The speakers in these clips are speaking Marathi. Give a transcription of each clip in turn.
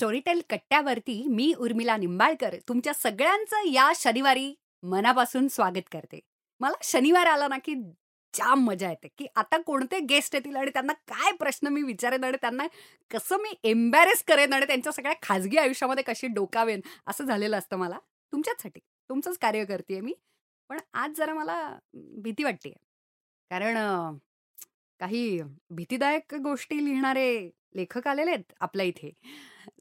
स्टोरीटेल कट्ट्यावरती मी उर्मिला निंबाळकर तुमच्या सगळ्यांचं या शनिवारी मनापासून स्वागत करते. मला शनिवार आला ना की जाम मजा येते की आता कोणते गेस्ट येतील आणि त्यांना काय प्रश्न मी विचारेन आणि त्यांना कसं मी एम्बॅरेस करेन आणि त्यांच्या सगळ्या खाजगी आयुष्यामध्ये कशी डोकावेन असं झालेलं असतं मला. तुमच्याचसाठी तुमचंच कार्य करते मी पण आज जरा मला भीती वाटते कारण काही भीतीदायक गोष्टी लिहिणारे लेखक आलेले आहेत आपल्या इथे.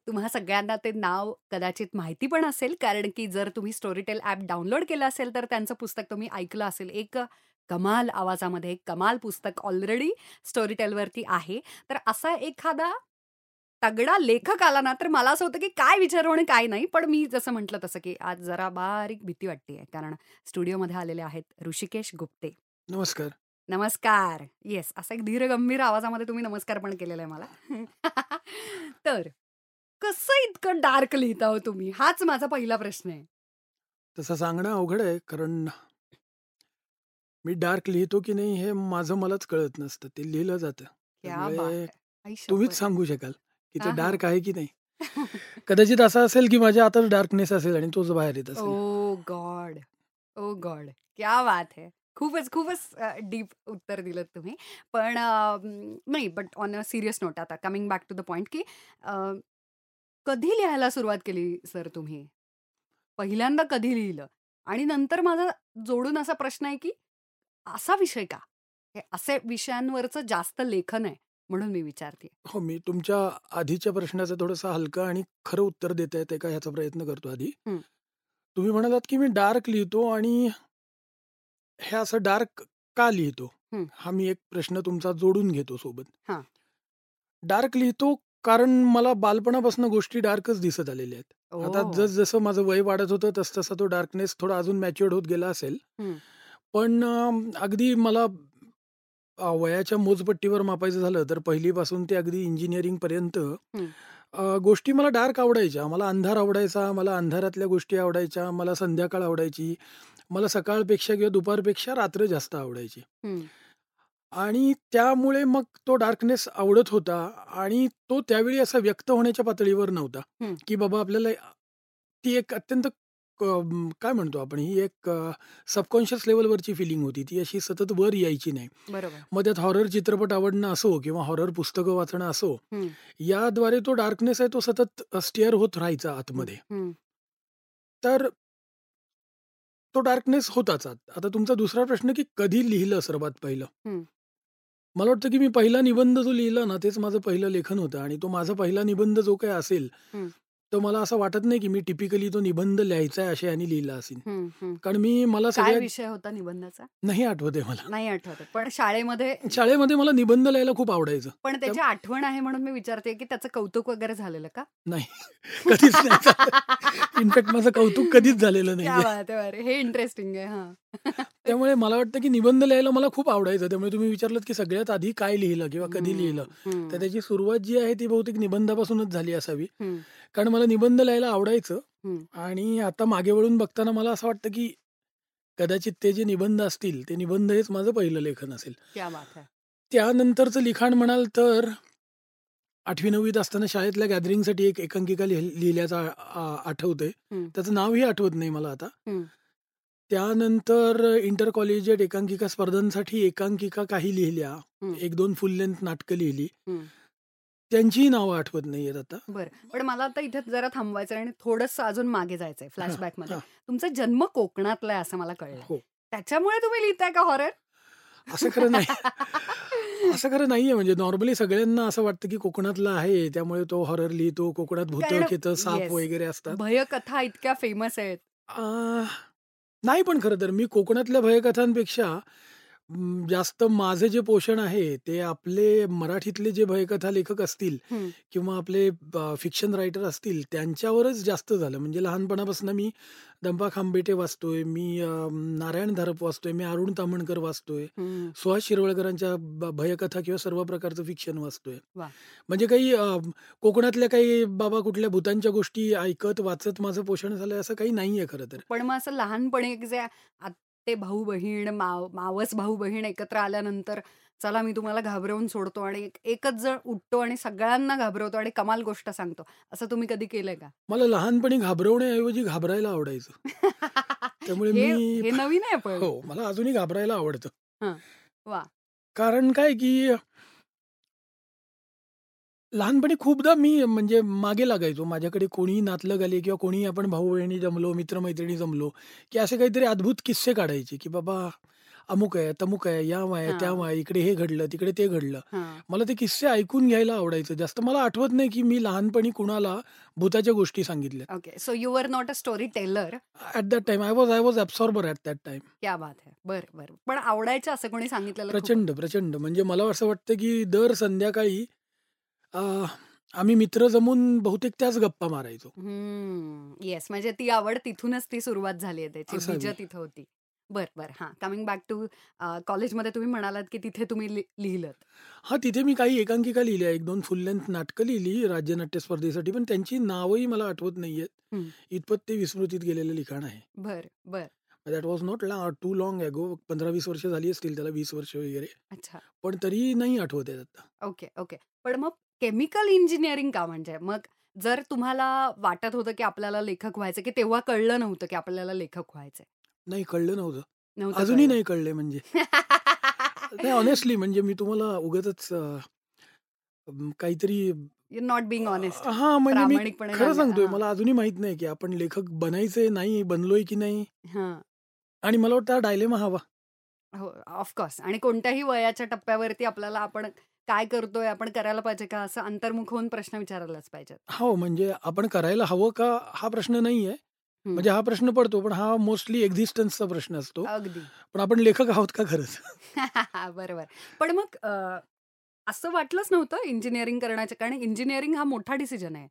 तुम्हा सगळ्यांना ते नाव कदाचित माहिती पण असेल कारण की जर तुम्ही स्टोरीटेल ॲप डाउनलोड केलं असेल तर त्यांचं पुस्तक तुम्ही ऐकलं असेल. एक कमाल आवाजामध्ये एक कमाल पुस्तक ऑलरेडी स्टोरीटेलवरती आहे. तर असा एखादा तगडा लेखक आला ना तर मला असं होतं की काय विचारू आणि काय नाही. पण मी जसं म्हटलं तसं की आज जरा बारीक भीती वाटते कारण स्टुडिओमध्ये आलेले आहेत ऋषिकेश गुप्ते. नमस्कार. नमस्कार. येस असा एक धीरगंभीर आवाजामध्ये तुम्ही नमस्कार पण केलेला आहे मला. तर कसं इतकं डार्क लिहिता हो तुम्ही? हाच माझा पहिला प्रश्न आहे. तसं सांगणं अवघड आहे कारण मी डार्क लिहितो की नाही हे माझं मलाच कळत नसतं. ते लिहिलं जातं. क्या बात त्यामुळे आहे. आई तुम्हीच शपथ. सांगू शकाल की हा, ते हा. डार्क आहे की नाही. कदाचित असं असेल की माझ्या आताच डार्कनेस असेल आणि तोच बाहेर येत असेल. Oh God oh God. क्या बात आहे खूपच खूपच डीप उत्तर दिलं तुम्ही. पण अं, नाही but on a serious note आता coming back to the point की अं, कधी लिहायला सुरुवात केली सर तुम्ही? पहिल्यांदा कधी लिहिलं? आणि नंतर माझा जोडून असा प्रश्न आहे की असा विषय का? हे असे विषयांवरचं जास्त लेखन आहे म्हणून मी विचारते हो मी तुमच्या आधीच्या प्रश्नाचं थोडंसं हलकं आणि खरं उत्तर देता येते का ह्याचा प्रयत्न करतो आधी. तुम्ही म्हणालात की मी डार्क लिहितो आणि हे असं डार्क का लिहितो? हं. मी एक प्रश्न तुमचा जोडून घेतो सोबत. हां. डार्क लिहितो कारण मला बालपणापासून गोष्टी डार्कच दिसत आलेल्या आहेत आता ओ. जस जसं माझं वय वाढत होतं तस तसा तो डार्कनेस थोडा अजून मॅच्युअर्ड होत गेला असेल. पण अगदी मला अं, वयाच्या मोजपट्टीवर मापायचं झालं तर पहिलीपासून ते अगदी इंजिनिअरिंग पर्यंत अं, गोष्टी मला डार्क आवडायच्या मला अंधार आवडायचा मला अंधारातल्या गोष्टी आवडायच्या मला संध्याकाळ आवडायची मला सकाळपेक्षा किंवा दुपारपेक्षा रात्र जास्त आवडायची. आणि त्यामुळे मग तो डार्कनेस आवडत होता आणि तो त्यावेळी असा व्यक्त होण्याच्या पातळीवर नव्हता हं. की बाबा आपल्याला ती एक अत्यंत क- काय म्हणतो आपण ही एक सबकॉन्शियस लेवलवरची फिलिंग होती ती अशी सतत वर यायची नाही बरोबर मग त्यात हॉरर चित्रपट आवडणं असो किंवा हॉरर पुस्तकं वाचणं असो हं. याद्वारे तो डार्कनेस आहे तो सतत स्टेअर होत राहायचा आतमध्ये हं. तर तो डार्कनेस होताच आत. आता तुमचा दुसरा प्रश्न की कधी लिहिलं सर्वात पहिलं हं. मला वाटतं की मी पहिला निबंध जो लिहिला ना तेच माझं पहिलं लेखन होतं आणि तो माझा पहिला निबंध जो काही असेल. तर मला असं वाटत नाही की मी टिपिकली तो निबंध लिहायचा आहे अशा याने लिहिला असेल. कारण मी मला काय विषय होता निबंधाचा? नाही आठवते मला. नाही आठवत. आहे. पण शाळेमध्ये शाळेमध्ये मला निबंध लिहायला खूप आवडायचं. पण त्याची आठवण आहे म्हणून मी विचारते की त्याचं कौतुक वगैरे झालेलं का? नाही. कधीच नाही इनफॅक्ट माझं कौतुक कधीच झालेलं क्या नाही बात आहे अरे, हे इंटरेस्टिंग आहे हा. त्यामुळे मला वाटतं की निबंध लिहायला मला खूप आवडायचं. त्यामुळे तुम्ही विचारलं की सगळ्यात आधी काय लिहिलं किंवा कधी लिहिलं. तर त्याची सुरुवात जी आहे ती बहुतेक निबंधापासूनच झाली असावी. कारण मला निबंध लिहायला आवडायचं. आणि आता मागे वळून बघताना मला असं वाटतं की कदाचित ते जे निबंध असतील ते निबंध हेच माझं पहिलं लेखन असेल. त्यानंतरचं लिखाण म्हणाल तर आठवी नववीत असताना शाळेतल्या गॅदरिंगसाठी एक एकांकिका लिह- लिहिल्याचं आठवतंय. त्याचं नावही आठवत नाही मला आता. त्यानंतर इंटर कॉलेजिएट एकांकिका स्पर्धांसाठी एकांकिका काही लिहिल्या. एक दोन फुल लेंथ नाटकं लिहिली. त्यांचीही नावं आठवत नाहीयेत आता. बरं. पण मला आता इथे जरा थांबवायचं आणि थोडस अजून मागे जायचंय फ्लॅशबॅकमध्ये हा. तुमचा जन्म कोकणातला आहे असं मला कळलं हो. त्याच्यामुळे तुम्ही लिहिताय का हॉरर असं खरं नाही. असं खरं नाहीये. म्हणजे नॉर्मली सगळ्यांना असं वाटतं की कोकणातला आहे. त्यामुळे तो हॉरर लिहितो कोकणात भूत कारण- खेत साप. वगैरे असतात. भयकथा इतक्या फेमस आहेत. नाही पण खरं तर मी कोकणातल्या भयकथांपेक्षा जास्त माझे जे पोषण आहे ते आपले मराठीतले जे भयकथा लेखक असतील. किंवा आपले फिक्शन रायटर असतील त्यांच्यावरच जास्त झालं म्हणजे लहानपणापासून मी दंपा खांबेटे वाचतोय मी अ, नारायण धारप वाचतोय मी अरुण तामणकर वाचतोय. सुहास शिरवळकरांच्या भयकथा किंवा सर्व प्रकारचं फिक्शन वाचतोय. म्हणजे काही अ, कोकणातल्या काही बाबा कुठल्या भूतांच्या गोष्टी ऐकत वाचत माझं पोषण झालंय असं काही नाहीये खरं तर पण मग असं लहानपणी जे धाकटे भाऊ बहीण माव मावस भाऊ बहीण एकत्र आल्यानंतर चला मी तुम्हाला घाबरवून सोडतो आणि एक- एकच जण उठतो आणि सगळ्यांना घाबरवतो आणि कमाल गोष्ट सांगतो. असं तुम्ही कधी केलंय का? मला लहानपणी घाबरवण्याऐवजी घाबरायला आवडायचं. त्यामुळे मी हे नवीन आहे पण. हो मला अजूनही घाबरायला आवडतं. वा. कारण काय की लहानपणी खूपदा मी म्हणजे मागे लागायचो. माझ्याकडे कोणी नातलं आले किंवा कोणी आपण भाऊ बहिणी जमलो मित्रमैत्रिणी जमलो की असे काहीतरी अद्भुत किस्से काढायचे की बाबा अमुक आहे तमुक आहे या आहे हां. त्या आहे इकडे हे घडलं तिकडे ते घडलं. हं, मला ते किस्से ऐकून घ्यायला आवडायचं. जास्त मला आठवत नाही की मी लहानपणी कुणाला भूताच्या गोष्टी सांगितल्या okay. So you were not a storyteller at that time I was I was absorber at that time क्या बात आहे बर बर. पण आवडायचं असं कोणी सांगितलेलं खूप- प्रचंड प्रचंड. म्हणजे मला असं वाटतं की दर संध्याकाळी आम्ही मित्र जमून बहुतेक त्याच गप्पा मारायचो. हम्म. येस म्हणजे ती आवड तिथूनच ती सुरुवात झाली आहे त्याची. असावी. तिथं होती. बर बर. हा कमिंग बॅक टू कॉलेजमध्ये तुम्ही म्हणालात की तिथे तुम्ही लि- लिहिलं हा तिथे मी काही एकांकिका लिहिल्या. एक दोन फुल लेंथ नाटकं लिहिली राज्यनाट्य स्पर्धेसाठी पण त्यांची नावही मला आठवत नाहीयेत. हम्म. इतपत ते विस्मृतीत गेलेलं लिखाण आहे. बर बर. That was not too long पंधरा वीस वर्ष झाली असतील त्याला वीस वर्ष वगैरे. अच्छा. पण तरी नाही आठवत आहे आता. ओके ओके पण मग केमिकल इंजिनिअरिंग का म्हणजे? मग जर तुम्हाला वाटत होतं की आपल्याला लेखक व्हायचं की तेव्हा कळलं नव्हतं की आपल्याला लेखक व्हायचंय. नाही कळलं नव्हतं. अजूनही कळलं. नाही कळलंय म्हणजे. नाही ऑनेस्टली म्हणजे मी तुम्हाला उगाच काहीतरी यू नॉट बिंग ऑनेस्ट हा म्हणजे खरं सांगा. सांगतोय. मला अजूनही माहीत नाही की आपण लेखक बनायचे नाही बनलोय की नाही. हा. आणि मला वाटतं डायलेमा हवा. हो ऑफकोर्स आणि कोणत्याही वयाच्या टप्प्यावरती आपल्याला आपण काय करतोय आपण करायला पाहिजे का? असं अंतर्मुख होऊन प्रश्न विचारायलाच पाहिजे हो म्हणजे आपण करायला हवं का? हा प्रश्न नाहीये. म्हणजे हा प्रश्न पडतो पण हा मोस्टली एक्झिस्टन्सचा प्रश्न असतो. अगदी. पण आपण लेखक आहोत का खरंच? बरोबर. पण मग असं वाटलंच नव्हतं इंजिनिअरिंग करण्याचं कारण इंजिनिअरिंग हा मोठा डिसिजन आहे.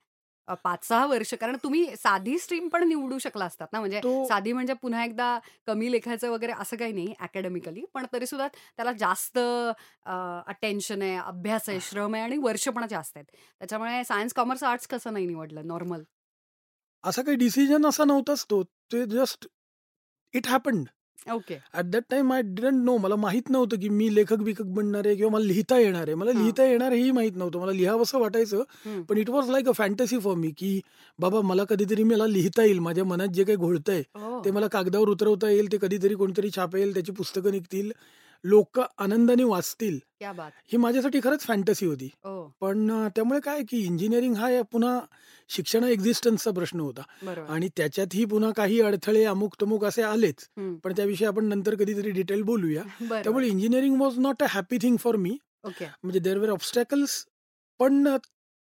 पाच सहा वर्ष कारण तुम्ही साधी स्ट्रीम पण निवडू शकला असतात ना म्हणजे साधी म्हणजे पुन्हा एकदा कमी लेखायचं वगैरे असं काही नाही अकॅडमिकली पण तरी सुद्धा त्याला जास्त अटेन्शन आहे अभ्यास आहे श्रम आहे आणि वर्ष पण जास्त आहेत. त्याच्यामुळे सायन्स कॉमर्स आर्ट्स कसं नाही निवडलं नॉर्मल असा काही डिसिजन असा नव्हताच तो ते just it happened okay at that time I didn't know मला माहीत नव्हतं की मी लेखक बिखक बनणार आहे किंवा मला लिहिता येणार आहे. मला. लिहिता येणार हेही माहीत नव्हतं. मला लिहावंसं वाटायचं. पण it was like a fantasy for me की बाबा मला कधीतरी मला लिहिता येईल. माझ्या मनात जे काही घोळतंय हो. ते मला कागदावर उतरवता येईल. ते कधीतरी कोणतरी छापेल त्याची पुस्तकं निघतील. लोक आनंदाने वाचतील. क्या बात ही. माझ्यासाठी खरंच फॅन्टसी होती. ओ पण अं, त्यामुळे काय की इंजिनिअरिंग हा या पुन्हा शिक्षण एक्झिस्टन्सचा प्रश्न होता. बरोबर. आणि त्याच्यातही पुन्हा काही अडथळे अमुक तमुक असे आलेच. हम्म. पण त्याविषयी आपण नंतर कधीतरी डिटेल बोलूया. बरोबर त्यामुळे engineering was not a happy thing for me okay. म्हणजे देर वेर ऑब्स्टॅकल्स पण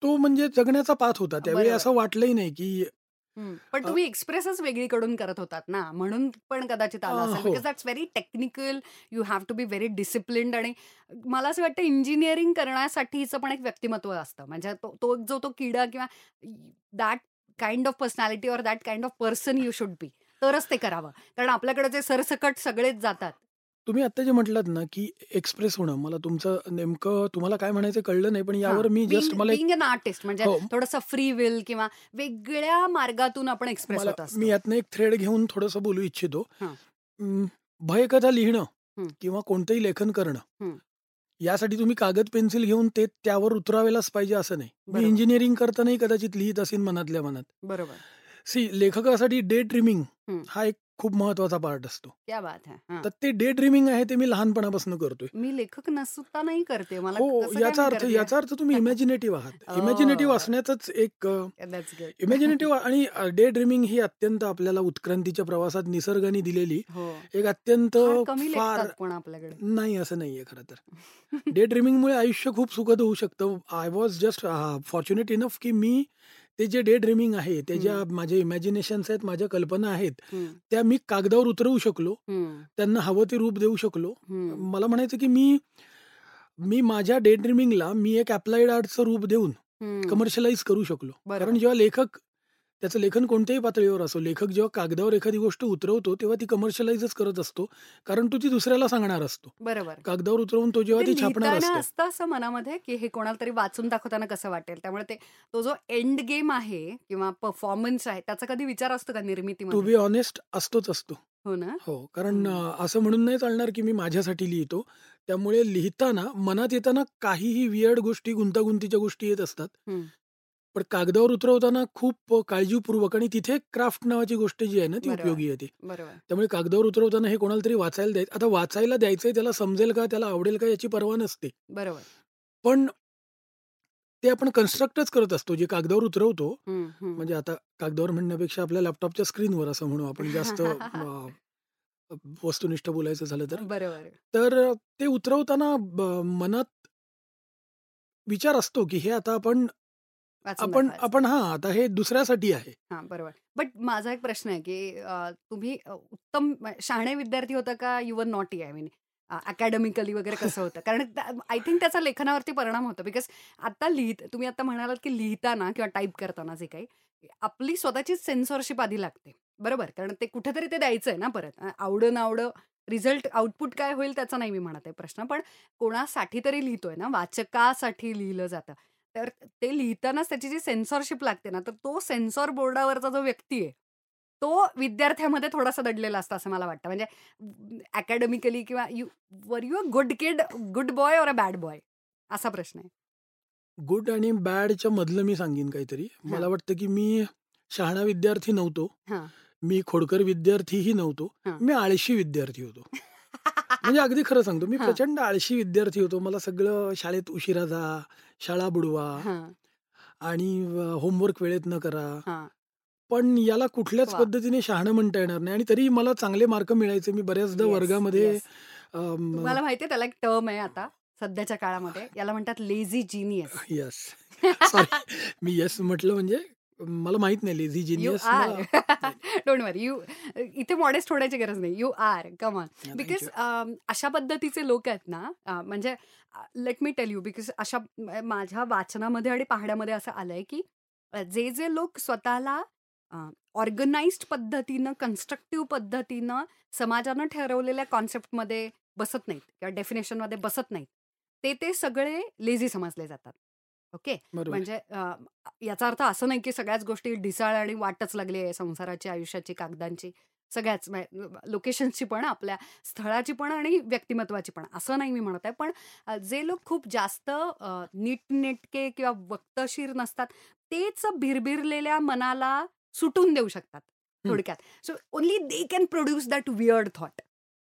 तो म्हणजे जगण्याचा पाथ होता. त्यावेळी बरोबर. असं वाटलंही नाही की. पण तुम्ही एक्सप्रेसच वेगळीकडून करत होतात ना म्हणून पण कदाचित आलं असेल. Because that's very technical you have to be very disciplined आणि मला असं वाटतं इंजिनिअरिंग करण्यासाठीचं पण एक व्यक्तिमत्व असतं. म्हणजे तो तो जो तो किडा किंवा that kind of personality or that kind of person you should be तरच ते करावं. कारण आपल्याकडे जे सरसकट सगळेच जातात तुम्ही आता जे म्हटलात ना की एक्सप्रेस होणं मला तुमचं नेमकं तुम्हाला काय म्हणायचं कळलं नाही पण यावर मी जस्ट मला एक- आर्टिस्ट म्हणजे हो. थोडंसं फ्री विल किंवा वेगळ्या मार्गातून आपण एक्सप्रेस मला होत असतो मी यातनं एक थ्रेड घेऊन थोडंसं बोलू इच्छितो हां. अं, भयकथा लिहिणं हं. किंवा कोणतंही लेखन करणं हं. यासाठी तुम्ही कागद पेन्सिल घेऊन ते त्यावर उतरावेलाच पाहिजे असं नाही मी बरोबर. इंजिनिअरिंग करतानाही कदाचित लिहित असेल मनातल्या मनात बरोबर सी लेखकासाठी डे ड्रीमिंग हं. हा एक खूप महत्त्वाचा पार्ट असतो. क्या बात है. हां. तर ते डे ड्रीमिंग आहे ते मी लहानपणापासून करतोय. मी लेखक नसता नाही करते. मला हो याचा अर्थ? याचा अर्थ तुम्ही इमॅजिनेटिव्ह आहात. इमॅजिनेटिव्ह असण्यातच एक That's good. इमॅजिनेटिव्ह आणि डे ड्रीमिंग ही अत्यंत आपल्याला उत्क्रांतीच्या प्रवासात निसर्गाने दिलेली हो. एक अत्यंत फार नाही असं नाहीये खरं तर. डे ड्रीमिंगमुळे आयुष्य खूप सुखद होऊ शकतं. I was just fortunate enough की मी ते जे डे ड्रीमिंग आहे ते ज्या माझे इमॅजिनेशन्स आहेत माझ्या कल्पना आहेत त्या मी कागदावर उतरवू शकलो त्यांना हवं ते रूप देऊ शकलो. मला म्हणायचं की मी मी माझ्या डे ड्रीमिंगला मी एक अप्लाइड आर्टचं रूप देऊन. कमर्शियलाइज करू शकलो. कारण जेव्हा लेखक त्याचं लेखन कोणत्याही पातळीवर असो. लेखक जेव्हा कागदावर एखादी गोष्ट उतरवतो तेव्हा ती कमर्शियलाइजच करत असतो कारण तो ती दुसऱ्याला सांगणार असतो. बरोबर. कागदावर उतरवून तो जेव्हा ते छापणार असतो. असं मनामध्ये की हे कोणाला तरी वाचून दाखवताना कसं वाटेल. त्यामुळे ते तो जो एंड गेम आहे किंवा परफॉर्मन्स आहे त्याचा कधी विचार असतो का टू निर्मितीमध्ये बी ऑनेस्ट असतोच असतो. हो ना? हो कारण असं म्हणून नाही चालणार की मी माझ्यासाठी लिहितो. त्यामुळे लिहिताना मनात येताना काहीही वियर्ड गोष्टी गुंतागुंतीच्या गोष्टी येत असतात. पण कागदावर उतरवताना खूप काळजीपूर्वक आणि तिथे क्राफ्ट नावाची गोष्ट जी आहे ना ती उपयोगी येते त्यामुळे कागदावर उतरवताना हे कोणाला तरी वाचायला द्यायचं. आता वाचायला द्यायचंय त्याला समजेल का त्याला आवडेल का याची पर्वा नसते. बरोबर. पण ते आपण कन्स्ट्रक्टच करत असतो. जे कागदावर उतरवतो. म्हणजे आता कागदावर म्हणण्यापेक्षा आपल्या लॅपटॉपच्या स्क्रीनवर असं म्हणू आपण जास्त वस्तुनिष्ठ बोलायचं झालं तर. बरोबर. तर ते उतरवताना मनात विचार असतो की हे आता आपण आपण. आपण हा आता हे दुसऱ्यासाठी आहे. हा बरोबर. बट माझा एक प्रश्न आहे की तुम्ही उत्तम शहाणे विद्यार्थी होता का? Your not I mean academically वगैरे कसं होतं? कारण आय थिंक त्याचा लेखनावरती परिणाम होतो. बिकॉज आता लिहित तुम्ही आता म्हणालात की लिहिताना किंवा टाईप करताना जे काही आपली स्वतःची सेन्सॉरशिप आधी लागते. बरोबर? कारण ते कुठेतरी ते द्यायचं आहे ना परत. आवडं नावडं रिझल्ट आउटपुट काय होईल त्याचा नाही मी म्हणत आहे प्रश्न. पण कोणासाठी तरी लिहितोय ना? वाचकासाठी लिहिलं जातं. तर ते लिहितानाच त्याची जी सेन्सॉरशिप लागते ना तर तो सेन्सॉर बोर्डावरचा जो व्यक्ती आहे तो विद्यार्थ्यामध्ये थोडासा दडलेला असतो असं मला वाटतं म्हणजे अकॅडमिकली किंवा you were you a good kid good boy और अ बॅड बॉय असा प्रश्न आहे गुड आणि बॅडच्या मधलं मी सांगेन काहीतरी मला. वाटतं की मी शहाणा विद्यार्थी नव्हतो. मी खोडकर विद्यार्थीही नव्हतो. मी आळशी विद्यार्थी होतो म्हणजे अगदी खरं सांगतो. मी हा. प्रचंड आळशी विद्यार्थी होतो. मला सगळं शाळेत उशिरा जा शाळा बुडवा हा, आणि होमवर्क वेळेत न करा. हा. पण याला कुठल्याच वा. पद्धतीने शहाणं म्हणता येणार नाही आणि तरी मला चांगले मार्क मिळायचे. मी बऱ्याचदा वर्गामध्ये. अम, तुम्हाला माहितीये त्याला एक टर्म आहे आता सध्याच्या काळामध्ये. याला म्हणतात लेझी जिनियस येस सॉरी मी येस म्हटलं म्हणजे मला माहीत नाही lazy you genius are don't worry you इथे मॉडेस्ट होण्याची गरज नाही. यू आर कमॉन बिकॉज अशा पद्धतीचे लोक आहेत ना म्हणजे let me tell you because अशा माझ्या वाचनामध्ये आणि पाहण्यामध्ये असं आलंय की जे जे लोक स्वतःला ऑर्गनाइज्ड पद्धतीनं कन्स्ट्रक्टिव्ह पद्धतीनं समाजानं ठरवलेल्या कॉन्सेप्टमध्ये बसत नाहीत किंवा डेफिनेशनमध्ये बसत नाहीत ते ते सगळे लेझी समजले जातात. ओके. म्हणजे याचा अर्थ असं नाही की सगळ्याच गोष्टी ढिसाळ आणि वाटच लागली आहे संसाराची आयुष्याची कागदांची सगळ्याच लोकेशन्सची पण आपल्या स्थळाची पण आणि व्यक्तिमत्वाची पण. असं नाही मी म्हणत आहे. पण जे लोक खूप जास्त नीटनेटके किंवा वक्तशीर नसतात तेच भिरभिरलेल्या मनाला सुटून देऊ शकतात. थोडक्यात. So only they can produce that weird thought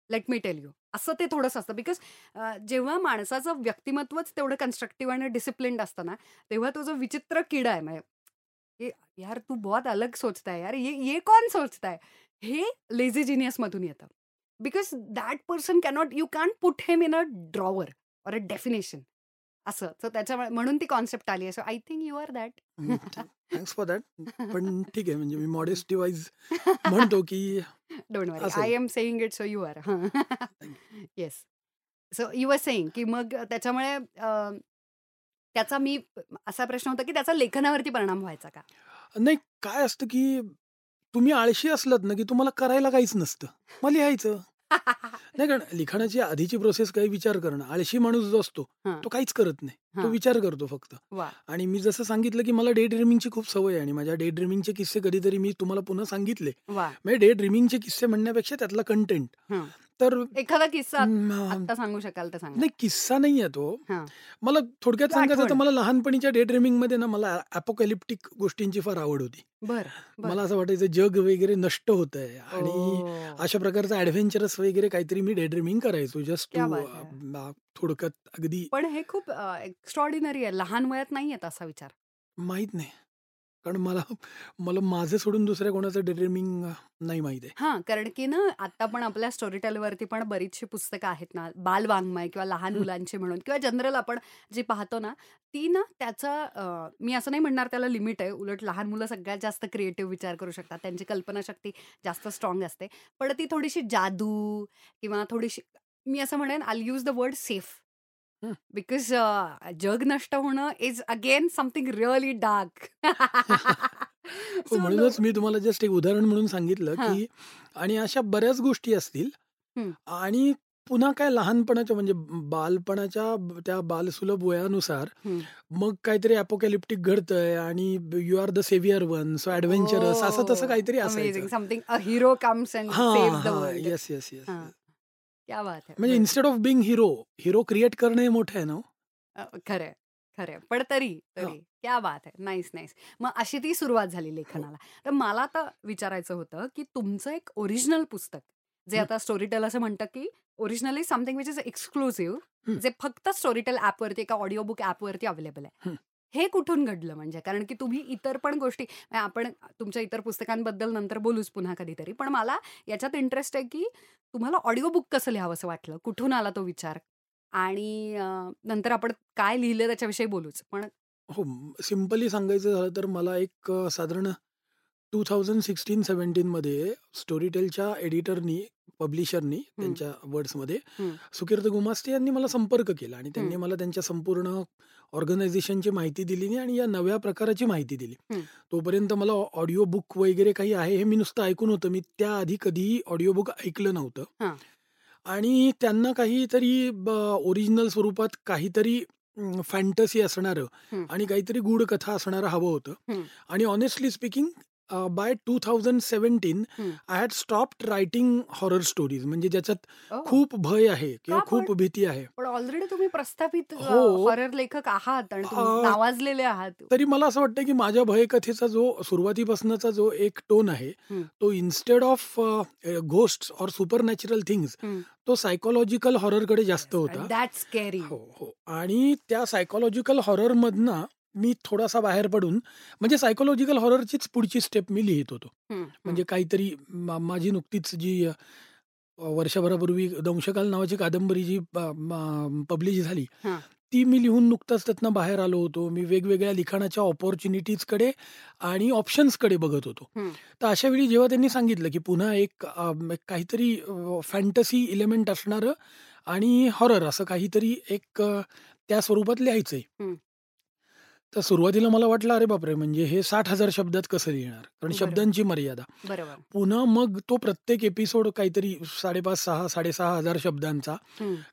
let me tell you असं ते थोडंसं असतं. बिकॉज जेव्हा माणसाचं व्यक्तिमत्वच तेवढं कन्स्ट्रक्टिव्ह आणि डिसिप्लिन्ड असतं ना तेव्हा तो जो विचित्र किडा आहे म्हणजे ये यार तू बहुत अलग सोचता है यार. ये ये कौन सोचता है? हे लेझी जिनियसमधून येतं. Because that person cannot you can put them in a drawer or a definition असं. त्याच्यामुळे म्हणून ती कॉन्सेप्ट आली. आहे so I think you are that thanks for that पण ठीक आहे म्हणजे मी मॉडेस्टी वाईज म्हणतो की don't worry. I am saying it so you are yes so you are saying की मग त्याच्यामुळे त्याचा मी असा प्रश्न होता की त्याचा लेखनावरती परिणाम व्हायचा का? नाही काय असतं की तुम्ही आळशी असलात ना की तुम्हाला करायला काहीच नसतं. मग लिहायचं. नाही कारण लिखाणाची आधीची प्रोसेस काही विचार करणं आळशी माणूस जो असतो. तो काहीच करत नाही तो. विचार करतो फक्त आणि मी जसं सांगितलं की मला डे ड्रीमिंगची खूप सवय आहे आणि माझ्या डे ड्रीमिंगचे किस्से कधीतरी मी तुम्हाला पुन्हा सांगितले म्हणजे डे ड्रीमिंगचे किस्से म्हणण्यापेक्षा त्यातला कंटेंट. तर एखादा किस्सा आता सांगू शकाल तर सांगा नाही किस्सा नाही आहे तो. मला थोडक्यात सांगायचं तर. मला लहानपणीच्या डे ड्रीमिंगमध्ये ना मला अपोकॅलिप्टिक गोष्टींची फार आवड होती बर. मला असं वाटायचं जग वगैरे नष्ट होत आहे आणि. अशा प्रकारचं ऍडव्हेंचरस वगैरे काहीतरी मी डे ड्रीमिंग करायचो जस्ट. थोडक्यात अगदी पण हे खूप एक्स्ट्रॉर्डिनरी आहे लहान वयात नाही येत असा विचार माहीत नाही कारण मला मला माझं सोडून दुसऱ्या कोणाचं ड्रीमिंग नाही माहीत आहे हा कारण की ना आता पण आपल्या स्टोरी टेलवरती पण बरीचशी पुस्तकं आहेत ना बाल वाङ्मय किंवा लहान. मुलांची म्हणून किंवा जनरल आपण जी पाहतो ना ती ना त्याचा मी असं नाही म्हणणार त्याला लिमिट आहे उलट लहान मुलं सगळ्यात जास्त क्रिएटिव्ह विचार करू शकतात त्यांची कल्पनाशक्ती जास्त स्ट्रॉंग असते पण ती थोडीशी जादू किंवा थोडीशी मी असं म्हणेन I use the word safe. Because जग नष्ट होणं is again something really dark म्हणूनच मी तुम्हाला जस्ट एक उदाहरण म्हणून सांगितलं. की आणि अशा बऱ्याच गोष्टी असतील. आणि पुन्हा काय लहानपणाच्या म्हणजे बालपणाच्या त्या बालसुलभ वयानुसार. मग काहीतरी अपोकॅलिप्टिक घडतंय आणि you are the saviour one so adventurous असं तसं काहीतरी अमेझिंग असायचं. Something a hero comes and हा येस येस येस क्या बात आहे म्हणजे. Instead of being hero hero create करणं हे मोठं आहे ना हो. अ, खरंय खरंय पण तरी तरी. क्या बात आहे नाईस नाईस मग अशी ती सुरुवात झाली लेखनाला. तर मला आता विचारायचं होतं की तुमचं एक ओरिजिनल पुस्तक जे हं. आता स्टोरी टेल असं म्हणतं की originally something which is exclusive हं. जे फक्त स्टोरी टेल ॲपवरती एका ऑडिओ बुक ॲपवरती अवेलेबल आहे. हे कुठून घडलं म्हणजे? कारण की तुम्ही इतर पण गोष्टी आपण तुमच्या इतर पुस्तकांबद्दल नंतर बोलूच पुन्हा कधीतरी पण मला याच्यात इंटरेस्ट आहे की तुम्हाला ऑडिओ बुक कसं लिहावं असं वाटलं? कुठून आला तो विचार? आणि नंतर आपण काय लिहिलं त्याच्याविषयी बोलूच. पण हो सिम्पली सांगायचं झालं तर मला एक साधारण टू थाउजंड सिक्स्टीन सेवन्टीनमध्ये स्टोरी टेलच्या एडिटरनी पब्लिशरनी त्यांच्या वर्ड्समध्ये हं. सुकीर्त गुमास्ते यांनी मला संपर्क केला आणि त्यांनी. मला त्यांच्या संपूर्ण ऑर्गनायझेशनची माहिती दिली आणि या नव्या प्रकाराची माहिती दिली. तोपर्यंत मला ऑडिओ बुक वगैरे काही आहे हे मी नुसतं ऐकून होतं मी त्याआधी कधीही ऑडिओ बुक ऐकलं नव्हतं हां. आणि त्यांना काहीतरी ओरिजिनल स्वरूपात काहीतरी फॅन्टसी असणारं. आणि काहीतरी गूढ कथा असणारं हवं होतं. आणि honestly speaking by two thousand seventeen हं. I had stopped writing horror stories म्हणजे ज्याच्यात. खूप भय आहे किंवा? खूप भीती आहे पण ऑलरेडी तुम्ही प्रस्थापित हो. हॉरर लेखक आहात नावाजलेले आहात तरी मला असं वाटतं की माझ्या भयकथेचा जो सुरुवातीपासूनचा जो एक टोन आहे हं. तो इन्स्टेड ऑफ घोस्ट और सुपर नॅचरल थिंग्स हं. तो सायकोलॉजिकल हॉररकडे जास्त होता हो हो आणि त्या सायकोलॉजिकल हॉररमधनं मी थोडासा बाहेर पडून म्हणजे सायकोलॉजिकल हॉररचीच पुढची स्टेप मी लिहित होतो म्हणजे काहीतरी मा- माझी नुकतीच जी वर्षभरापूर्वी दंशकाल नावाची कादंबरी जी पब्लिश झाली. ती मी लिहून नुकताच त्यातनं बाहेर आलो होतो मी वेगवेगळ्या लिखाणाच्या ऑपॉर्च्युनिटीजकडे आणि ऑप्शन्सकडे बघत होतो. तर अशा वेळी जेव्हा त्यांनी सांगितलं की पुन्हा एक काहीतरी फॅन्टसी इलेमेंट असणारं आणि हॉरर असं काहीतरी एक त्या स्वरूपात लिहायचंय. तर सुरुवातीला मला वाटलं अरे बापरे म्हणजे हे साठ हजार शब्दात कसं लिहिणार? कारण. शब्दांची मर्यादा. बरोबर. पुन्हा मग तो प्रत्येक एपिसोड काहीतरी साडेपाच सहा साडेसहा हजार शब्दांचा.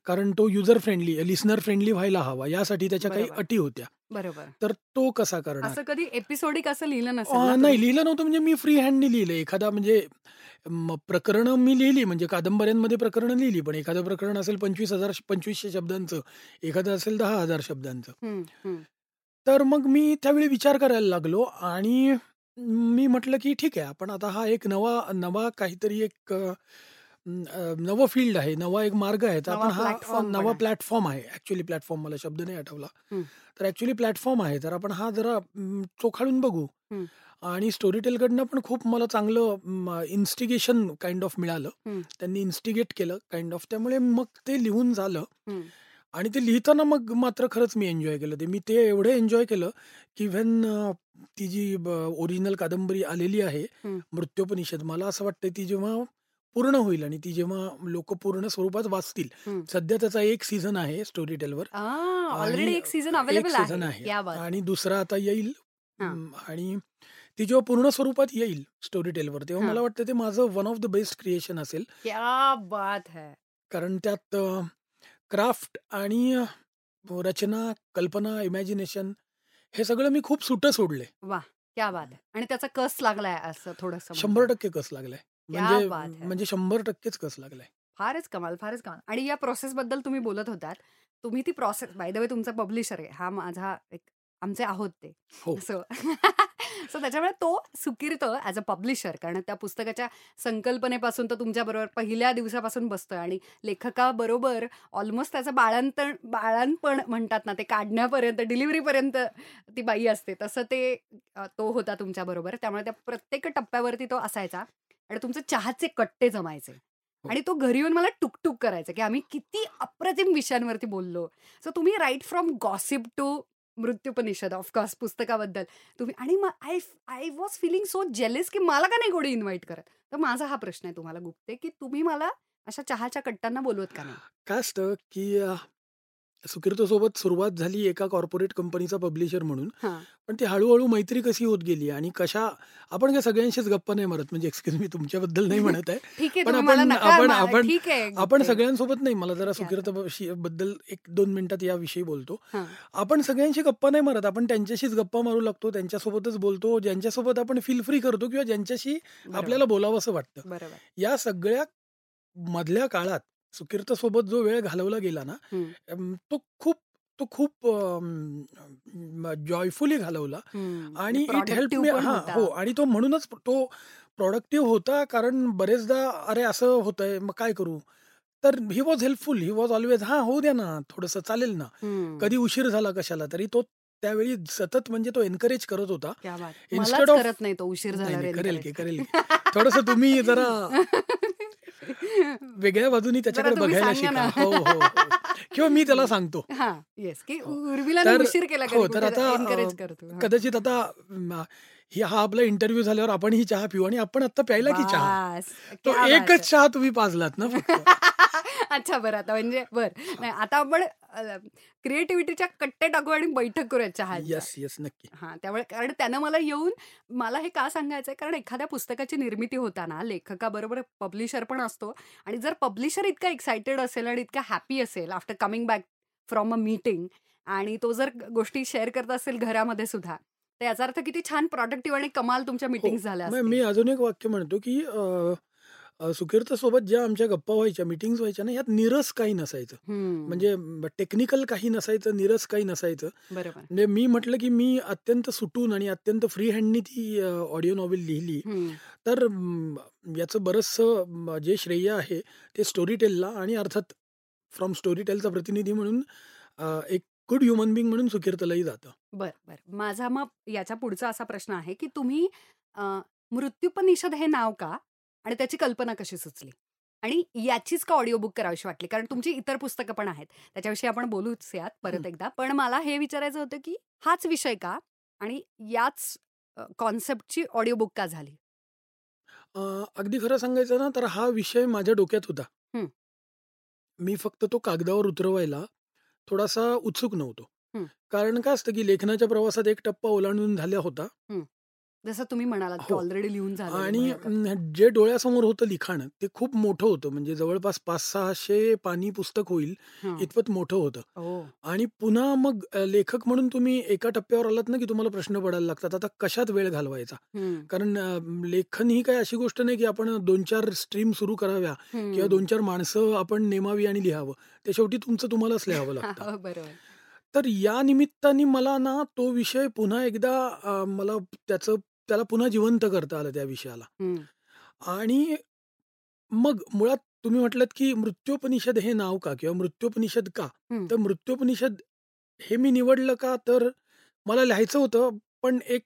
कारण तो युजर फ्रेंडली लिस्नर फ्रेंडली व्हायला हवा. यासाठी त्याच्या काही. अटी होत्या. बरोबर. तर तो कसा करणार? असं कधी एपिसोडिक असं लिहिलं नसेल नाही? लिहिलं नव्हतं. म्हणजे मी फ्री हँडनी लिहिलं. एखादा म्हणजे प्रकरणं मी लिहिली. म्हणजे कादंबऱ्यांमध्ये प्रकरणं लिहिली. पण एखादं प्रकरण असेल पंचवीस हजार पंचवीसशे शब्दांचं. एखादं असेल दहा हजार शब्दांचं. तर मग मी त्यावेळी विचार करायला लागलो आणि मी म्हटलं की ठीक आहे आपण आता हा एक नवा नवा काहीतरी एक अ, अ, नवं फील्ड आहे नवा एक मार्ग आहे तर नवा आपण हा पण नवा आहे. प्लॅटफॉर्म आहे ऍक्च्युली प्लॅटफॉर्म मला शब्द नाही आठवला. तर ऍक्च्युली प्लॅटफॉर्म आहे तर आपण हा जरा म, चोखाळून बघू. आणि स्टोरी टेलकडनं पण खूप मला चांगलं इन्स्टिगेशन काइंड ऑफ मिळालं. त्यांनी इन्स्टिगेट केलं काइंड ऑफ त्यामुळे मग ते लिहून झालं. आणि ते लिहिताना मग मात्र खरंच मी एन्जॉय केलं ते मी ते एवढं एन्जॉय केलं की व्हेन ती जी ओरिजिनल कादंबरी आलेली आहे हं. मृत्योपनिषद मला असं वाटतं ती जेव्हा पूर्ण होईल आणि ती जेव्हा लोक पूर्ण स्वरूपात वाचतील हं. सध्या त्याचा एक सीझन आहे स्टोरी टेलवर आ, आणि ऑलरेडी एक सीझन एक अवेलेबल सीझन आहे आहे या बात आणि दुसरा आता येईल हां. आणि ती जेव्हा पूर्ण स्वरूपात येईल स्टोरी टेलवर तेव्हा हां. मला वाटतं ते माझं one of the best creation असेल क्या बात है कारण त्यात क्राफ्ट आणि रचना कल्पना इमॅजिनेशन हे सगळं मी खूप सुटं सोडले वा क्या बात आहे. आणि त्याचा कस लागलाय असं थोडस शंभर टक्के कस लागलाय. क्या म्हणजे बात है. म्हणजे शंभर टक्केच कस लागलाय. फारच कमाल फारच कमाल. आणि या प्रोसेस बद्दल तुम्ही बोलत होतात. तुम्ही ती प्रोसेस बाय द वे तुमचा पब्लिशर आहे. हा माझा एक आमचे आहोत ते. हो. सो सो त्याच्यामुळे तो सुकीर्त ॲज अ पब्लिशर कारण त्या पुस्तकाच्या संकल्पनेपासून तो तुमच्याबरोबर पहिल्या दिवसापासून बसतोय आणि लेखकाबरोबर ऑलमोस्ट त्याचं बाळांतण बाळांपण म्हणतात ना ते काढण्यापर्यंत डिलिव्हरीपर्यंत ती बाई असते. तसं ते तो होता तुमच्याबरोबर त्यामुळे त्या प्रत्येक टप्प्यावरती तो असायचा आणि तुमचे चहाचे कट्टे जमायचे. आणि तो घरी येऊन मला टुकटुक करायचा की आम्ही किती अप्रतिम विषयांवरती बोललो. सो तुम्ही right from gossip to Mrityupanishad of course पुस्तकाबद्दल. तुम्ही आणि मग I I was feeling so jealous की मला का नाही कोणी इन्व्हाइट करत? तर माझा हा प्रश्न आहे तुम्हाला गुप्ते की तुम्ही मला अशा चहाच्या कट्टांना बोलवत का नाही? काय असतं की सुकीर्तसोबत सुरुवात झाली एका कॉर्पोरेट कंपनीचा पब्लिशर म्हणून. हां. पण ती हळू मैत्री कशी होत गेली आणि कशा आपण काय सगळ्यांशीच गप्पा नाही मारत म्हणजे एक्सक्यूज मी तुमच्याबद्दल नाही म्हणत आहे. ठीक आहे, पण तुम्ही मला आपण आपण आपण ठीक आहे. आपण सगळ्यांसोबत नाही मला जरा सुकीर्त बद्दल 1-2 मिनिटात याविषयी बोलतो. हां. आपण सगळ्यांशी गप्पा नाही मारत. आपण त्यांच्याशीच गप्पा मारू लागतो. त्यांच्यासोबतच बोलतो. ज्यांच्यासोबत आपण फील फ्री करतो किंवा ज्यांच्याशी बरोबर. आपल्याला बोलावसं वाटतं. बरोबर. या सगळ्या मधल्या काळात सुकीर्तसोबत जो वेळ घालवला गेला ना, तो खूप तो खूप जॉयफुली घालवला हं. आणि इट हेल्प मी पण हां, होता. हो आणि तो म्हणूनच तो प्रॉडक्टिव्ह होता कारण बरेचदा अरे असं होतंय मग काय करू? तर he was helpful. He was always हां, होऊ द्या ना, थोडंसं चालेल ना. कधी उशीर झाला कशाला तरी तो त्यावेळी सतत म्हणजे तो एन्करेज करत होता. क्या बात! इन्स्टेड ऑफ करत नाही तो उशीर नाही, नाही करेल की. करेल की. थोडंसं तुम्ही जरा वेगळ्या बाजूनी त्याच्याकडे बघायला शिका. हो, हो, हो. किंवा मी त्याला सांगतो. हां, येस की हो. उर्मिलाने तर उशीर केला हो, तर आता. हां. कदाचित आता ही हा आपला इंटरव्ह्यू झाल्यावर आपणही चहा पिऊ आणि आपण आता प्यायला की चहा? तो है! एकच चहा तुम्ही पाजलात ना फक्त. अच्छा बरं आता म्हणजे बरं. नाही आता आपण क्रिएटिव्हिटीच्या कट्टे टाकू आणि बैठक करूया चहाच्या. Yes, yes. नक्की. हां, त्यामुळे कारण त्यानं मला येऊन मला हे का सांगायचंय कारण एखाद्या पुस्तकाची निर्मिती होताना लेखकाबरोबर पब्लिशर पण असतो आणि जर पब्लिशर इतका एक्साइटेड असेल आणि इतका हॅपी असेल after coming back from a meeting आणि तो जर गोष्टी शेअर करत असेल घरामध्ये सुद्धा, तर याचा अर्थ किती छान प्रॉडक्टिव्ह आणि कमाल तुमच्या हो. मीटिंग्स झाल्या. मी अजून एक वाक्य म्हणतो की सुकीर्तसोबत ज्या आमच्या गप्पा व्हायच्या, मीटिंग्स व्हायच्या ना, यात नीरस काही नसायचं. म्हणजे टेक्निकल काही नसायचं, नीरस काही नसायचं. बरोबर. म्हणजे मी म्हटलं की मी अत्यंत सुटून आणि अत्यंत फ्री हँडनी ती ऑडिओ नॉव्हेल लिहिली. तर याचं बरचसं जे श्रेय आहे ते स्टोरी टेलला आणि अर्थात फ्रॉम स्टोरी टेलचा प्रतिनिधी म्हणून एक गुड ह्युमन बीइंग म्हणून सुकीर्तलाही जातं. बरं, बरं. माझा मग याच्या पुढचा असा प्रश्न आहे की तुम्ही मृत्युपनिषद हे नाव का? आणि त्याची कल्पना कशी सुचली? आणि याचीच का ऑडिओ बुक करावीशी वाटली? कारण तुमची इतर पुस्तकं पण आहेत. त्याच्याविषयी आपण बोलूच यात परत. एकदा. पण मला हे विचारायचं होतं की हाच विषय का? आणि याच कॉन्सेप्टची ऑडिओ बुक का झाली? अगदी खरं सांगायचं ना तर हा विषय माझ्या डोक्यात होता. मी फक्त तो कागदावर उतरवायला थोडासा उत्सुक नव्हतो. कारण काय असतं की लेखनाच्या प्रवासात एक टप्पा ओलांडून झाला होता. हं. जसं तुम्ही म्हणालात की हो. ऑलरेडी लिहून झालेलं आणि जे डोळ्यासमोर होतं लिखाण ते खूप मोठं होतं. म्हणजे जवळपास 500-600 पानी पुस्तक होईल हं. इतपत मोठं होतं. ओह! आणि पुन्हा मग लेखक म्हणून तुम्ही एका टप्प्यावर आलात ना की तुम्हाला प्रश्न पडायला लागतात. आता कशात वेळ घालवायचा? हं. कारण लेखन ही काही अशी गोष्ट नाही की आपण 2-4 स्ट्रीम सुरू कराव्या किंवा हं. 2-4 माणसं आपण नेमावी आणि लिहावं. ते शेवटी तुमचं तुम्हालाच लिहावं लागतं. हो, बरोबर. तर या निमित्ताने मला ना तो विषय पुन्हा एकदा मला त्याचं त्याला पुन्हा जिवंत करता आलं त्या विषयाला. आणि मग मुळात तुम्ही म्हटलात की मृत्योपनिषद हे नाव का? किंवा मृत्योपनिषद का? तर मृत्योपनिषद हे मी निवडलं का? तर मला लिहायचं होतं, पण एक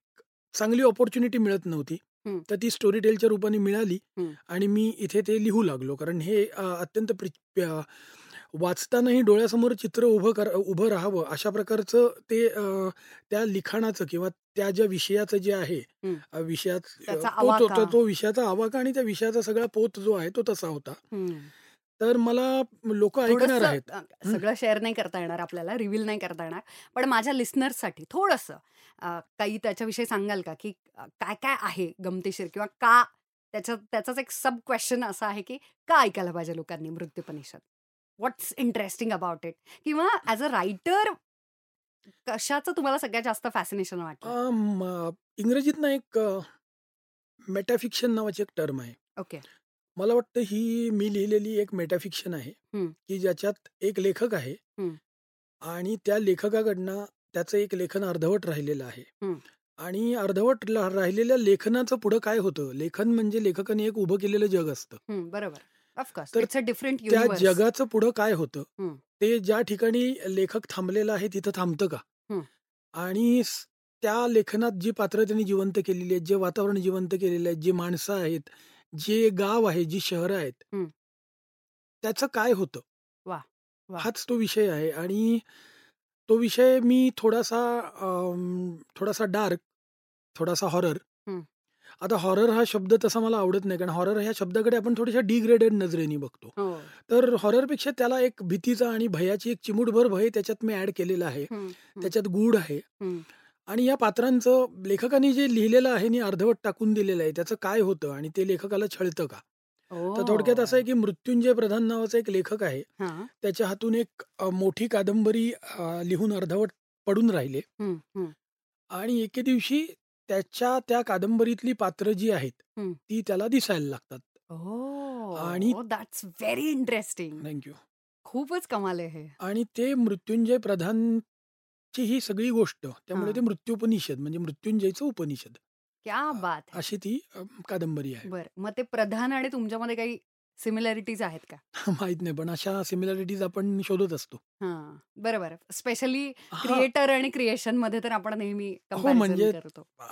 चांगली अपॉर्च्युनिटी मिळत नव्हती. तर ती स्टोरी टेलच्या रूपाने मिळाली. आणि मी इथे ते लिहू लागलो. कारण हे अत्यंत वाचतानाही डोळ्यासमोर चित्र उभं कर उभं राहावं अशा प्रकारचं ते त्या लिखाणाचं किंवा त्या ज्या विषयाचं जे आहे विषयात तो विषयाचा आवाका आणि त्या विषयाचा सगळा पोत जो आहे तो तसा होता. तर मला लोकं ऐकणार आहेत. सगळं शेअर नाही करता येणार आपल्याला, रिव्हील नाही करता येणार. पण माझ्या लिस्नर्ससाठी थोडंसं काही त्याच्याविषयी सांगाल का? की अ, काय-काय आहे गमतीशीर किंवा का त्याच्यात त्याचाच एक सब क्वेश्चन असा आहे की का ऐकायला पाहिजे लोकांनी Mrityupanishad? What's interesting about it? किंवा ॲज अ रायटर कशाचं तुम्हाला सगळ्यात जास्त फॅसिनेशन म इंग्रजीत ना एक मेटाफिक्शन नावाची एक टर्म आहे. ओके. मला वाटतं ही मी लिहिलेली एक मेटाफिक्शन आहे. की ज्याच्यात एक लेखक आहे. आणि त्या लेखकाकडनं त्याचं एक लेखन अर्धवट राहिलेलं आहे. आणि अर्धवट राहिलेल्या लेखनाचं पुढं काय होतं? लेखन म्हणजे लेखकाने एक उभं केलेलं जग असतं. बरोबर. Of course. तर डिफरंट त्या. जगाचं पुढं काय होतं? ते ज्या ठिकाणी लेखक थांबलेला आहे तिथं थांबतं का? आणि त्या लेखनात जी पात्रं त्यांनी जिवंत केलेली आहेत, जे वातावरण जिवंत केलेलं आहे, जी माणसं आहेत, जे गाव आहे, जी शहरं आहेत. त्याचं काय होतं? वाह! हाच तो विषय आहे आणि तो विषय मी थोडासा थोडासा डार्क, थोडासा हॉरर. आता हॉरर हा शब्द तसा मला आवडत नाही कारण हॉरर ह्या शब्दाकडे आपण थोड्याशा डिग्रेडेड नजरेने बघतो. हो. तर हॉररपेक्षा त्याला एक भीतीचा आणि भयाची एक चिमूटभर भय त्याच्यात मी ऍड केलेलं आहे त्याच्यात गूढ आहे. आणि या पात्रांचं लेखकाने जे लिहिलेलं आहे आणि अर्धवट टाकून दिलेलं आहे त्याचं काय होतं आणि ते लेखकाला छळतं का तर थोडक्यात असं आहे की मृत्युंजय प्रधान नावाचा एक लेखक आहे हां. त्याच्या हातून एक मोठी कादंबरी लिहून अर्धवट पडून राहिले. आणि एके दिवशी त्याच्या त्या कादंबरीतली पात्र जी आहेत हं. ती त्याला दिसायला लागतात. आणि- ओह that's very interesting thank you खूपच कमाल आहे हे. आणि ते मृत्युंजय प्रधानची ही सगळी गोष्ट त्यामुळे हां. ते मृत्युपनिषद म्हणजे मृत्युंजयचं उपनिषद. क्या बात है अशी ती अ, कादंबरी आहे. बर मग ते प्रधान आणि तुमच्यामध्ये काही सिमिलॅरिटीज आहेत का? माहीत नाही पण अशा सिमिलॅरिटीज आपण शोधत असतो. हा बरोबर. स्पेशली क्रिएटर आणि क्रिएशनमध्ये तर आपण नेहमी हो, म्हणजे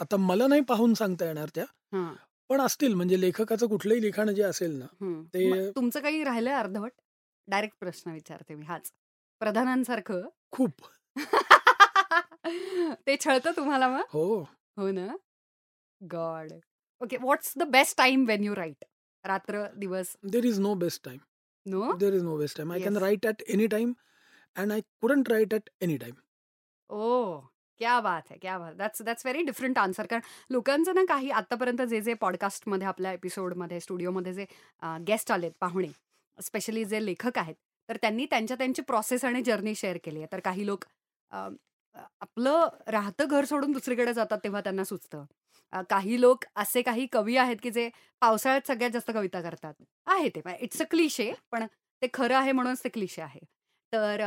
आता मला नाही पाहून सांगता येणार त्या पण असतील म्हणजे लेखकाचं कुठलंही लिखाण जे असेल ना. ते- तुमचं काही राहिलंय अर्धवट? डायरेक्ट प्रश्न विचारते मी हाच. प्रधानांसारखं? खूप. ते छळतं तुम्हाला मग? हो. हो ना? God. Okay what's the best time when you write रात्र दिवस. There is no best time no there is no best time I can. Write at any time and I couldn't write at any time oh क्या बात आहे क्या बात. That's that's very different answer कारण लोकांचं ना काही आतापर्यंत जे जे पॉडकास्टमध्ये आपल्या एपिसोडमध्ये स्टुडिओमध्ये जे गेस्ट आलेत पाहुणे स्पेशली जे लेखक आहेत तर त्यांनी त्यांच्या त्यांची प्रोसेस आणि जर्नी शेअर केली आहे. तर काही लोक आपलं राहतं घर सोडून दुसरीकडे जातात तेव्हा त्यांना सुचतं. काही लोक असे काही कवी आहेत की जे पावसाळ्यात सगळ्यात जास्त कविता करतात. आहे ते. इट्स अ क्लिशे पण ते खरं आहे म्हणूनच ते क्लिशे आहे. तर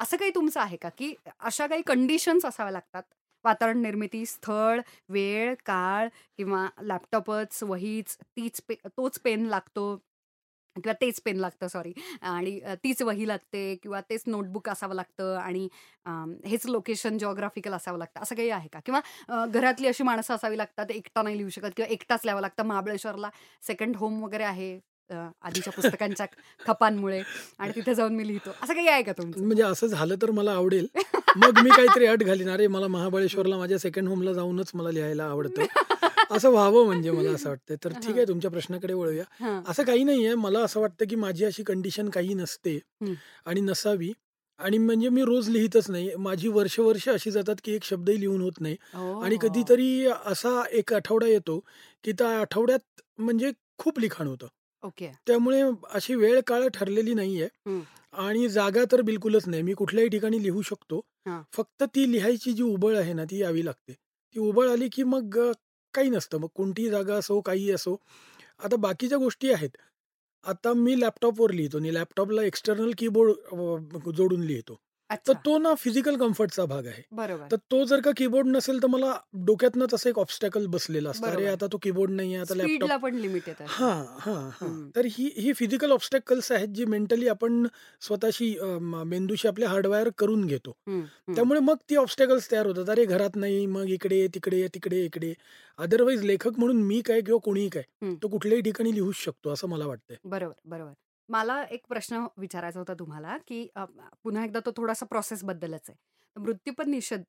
असं काही तुमचं आहे का की अशा काही कंडिशन्स असाव्या लागतात? वातावरण निर्मिती स्थळ वेळ काळ किंवा लॅपटॉपच वहीच तीच पे तोच पेन लागतो? किंवा तेच पेन लागतं सॉरी. आणि तीच वही लागते किंवा तेच नोटबुक असावं लागतं आणि हेच लोकेशन जॉग्राफिकल असावं लागतं असं काही आहे का? किंवा घरातली अशी माणसं असावी लागतात एकटा नाही लिहू शकत किंवा एकटाच लिहावं लागतं. महाबळेश्वरला सेकंड होम वगैरे आहे आधीच्या पुस्तकांच्या खपांमुळे आणि तिथे जाऊन मी लिहितो. असं काही आहे का तुमचं? म्हणजे असं झालं तर मला आवडेल. मग मी काहीतरी अट घालीन. अरे मला महाबळेश्वरला माझ्या सेकंड होमला जाऊनच मला लिहायला आवडतं. असं व्हावं म्हणजे मला असं वाटतं तर ठीक आहे तुमच्या प्रश्नाकडे वळूया. असं काही नाहीये मला असं वाटतं की माझी अशी कंडिशन काही नसते. आणि नसावी. आणि म्हणजे मी रोज लिहितच नाही. माझी वर्ष वर्ष अशी जातात की एक शब्दही लिहून होत नाही. आणि. कधीतरी असा एक आठवडा येतो की त्या आठवड्यात म्हणजे खूप लिखाण होतं. ओके. त्यामुळे अशी वेळ काळ ठरलेली नाहीये. आणि जागा तर बिलकुलच नाही. मी कुठल्याही ठिकाणी लिहू शकतो. हां. फक्त ती लिहायची जी उबळ आहे ना ती यावी लागते. ती उबळ आली की मग अ, काही नसतं. मग कोणतीही जागा असो काही असो आता बाकीच्या गोष्टी आहेत. आता मी लॅपटॉपवर लिहितो आणि लॅपटॉपला एक्सटर्नल कीबोर्ड जोडून लिहितो. तर तो ना फिजिकल कम्फर्टचा भाग आहे. बरोबर. तर तो जर का कीबोर्ड नसेल तर मला डोक्यातनंच असं एक ऑब्स्टॅकल बसलेलं असतं. अरे. आता तो कीबोर्ड नाही आता लॅपटॉप पण लिमिट हा हा हा. तर ही ही फिजिकल ऑब्स्टॅकल्स आहेत जी मेंटली आपण स्वतःशी मेंदूशी आपले हार्डवायर करून घेतो. त्यामुळे मग ती ऑब्स्टॅकल्स तयार होतात. अरे घरात नाही मग इकडे तिकडे तिकडे इकडे. अदरवाईज लेखक म्हणून मी काय किंवा कोणीही काय. तो कुठल्याही ठिकाणी लिहूच शकतो असं मला वाटतंय. बरोबर बरोबर. मला एक प्रश्न विचारायचा होता तुम्हाला की अ, पुन्हा एकदा तो थोडासा प्रोसेस बद्दलच आहे. मृत्यूपद निषेध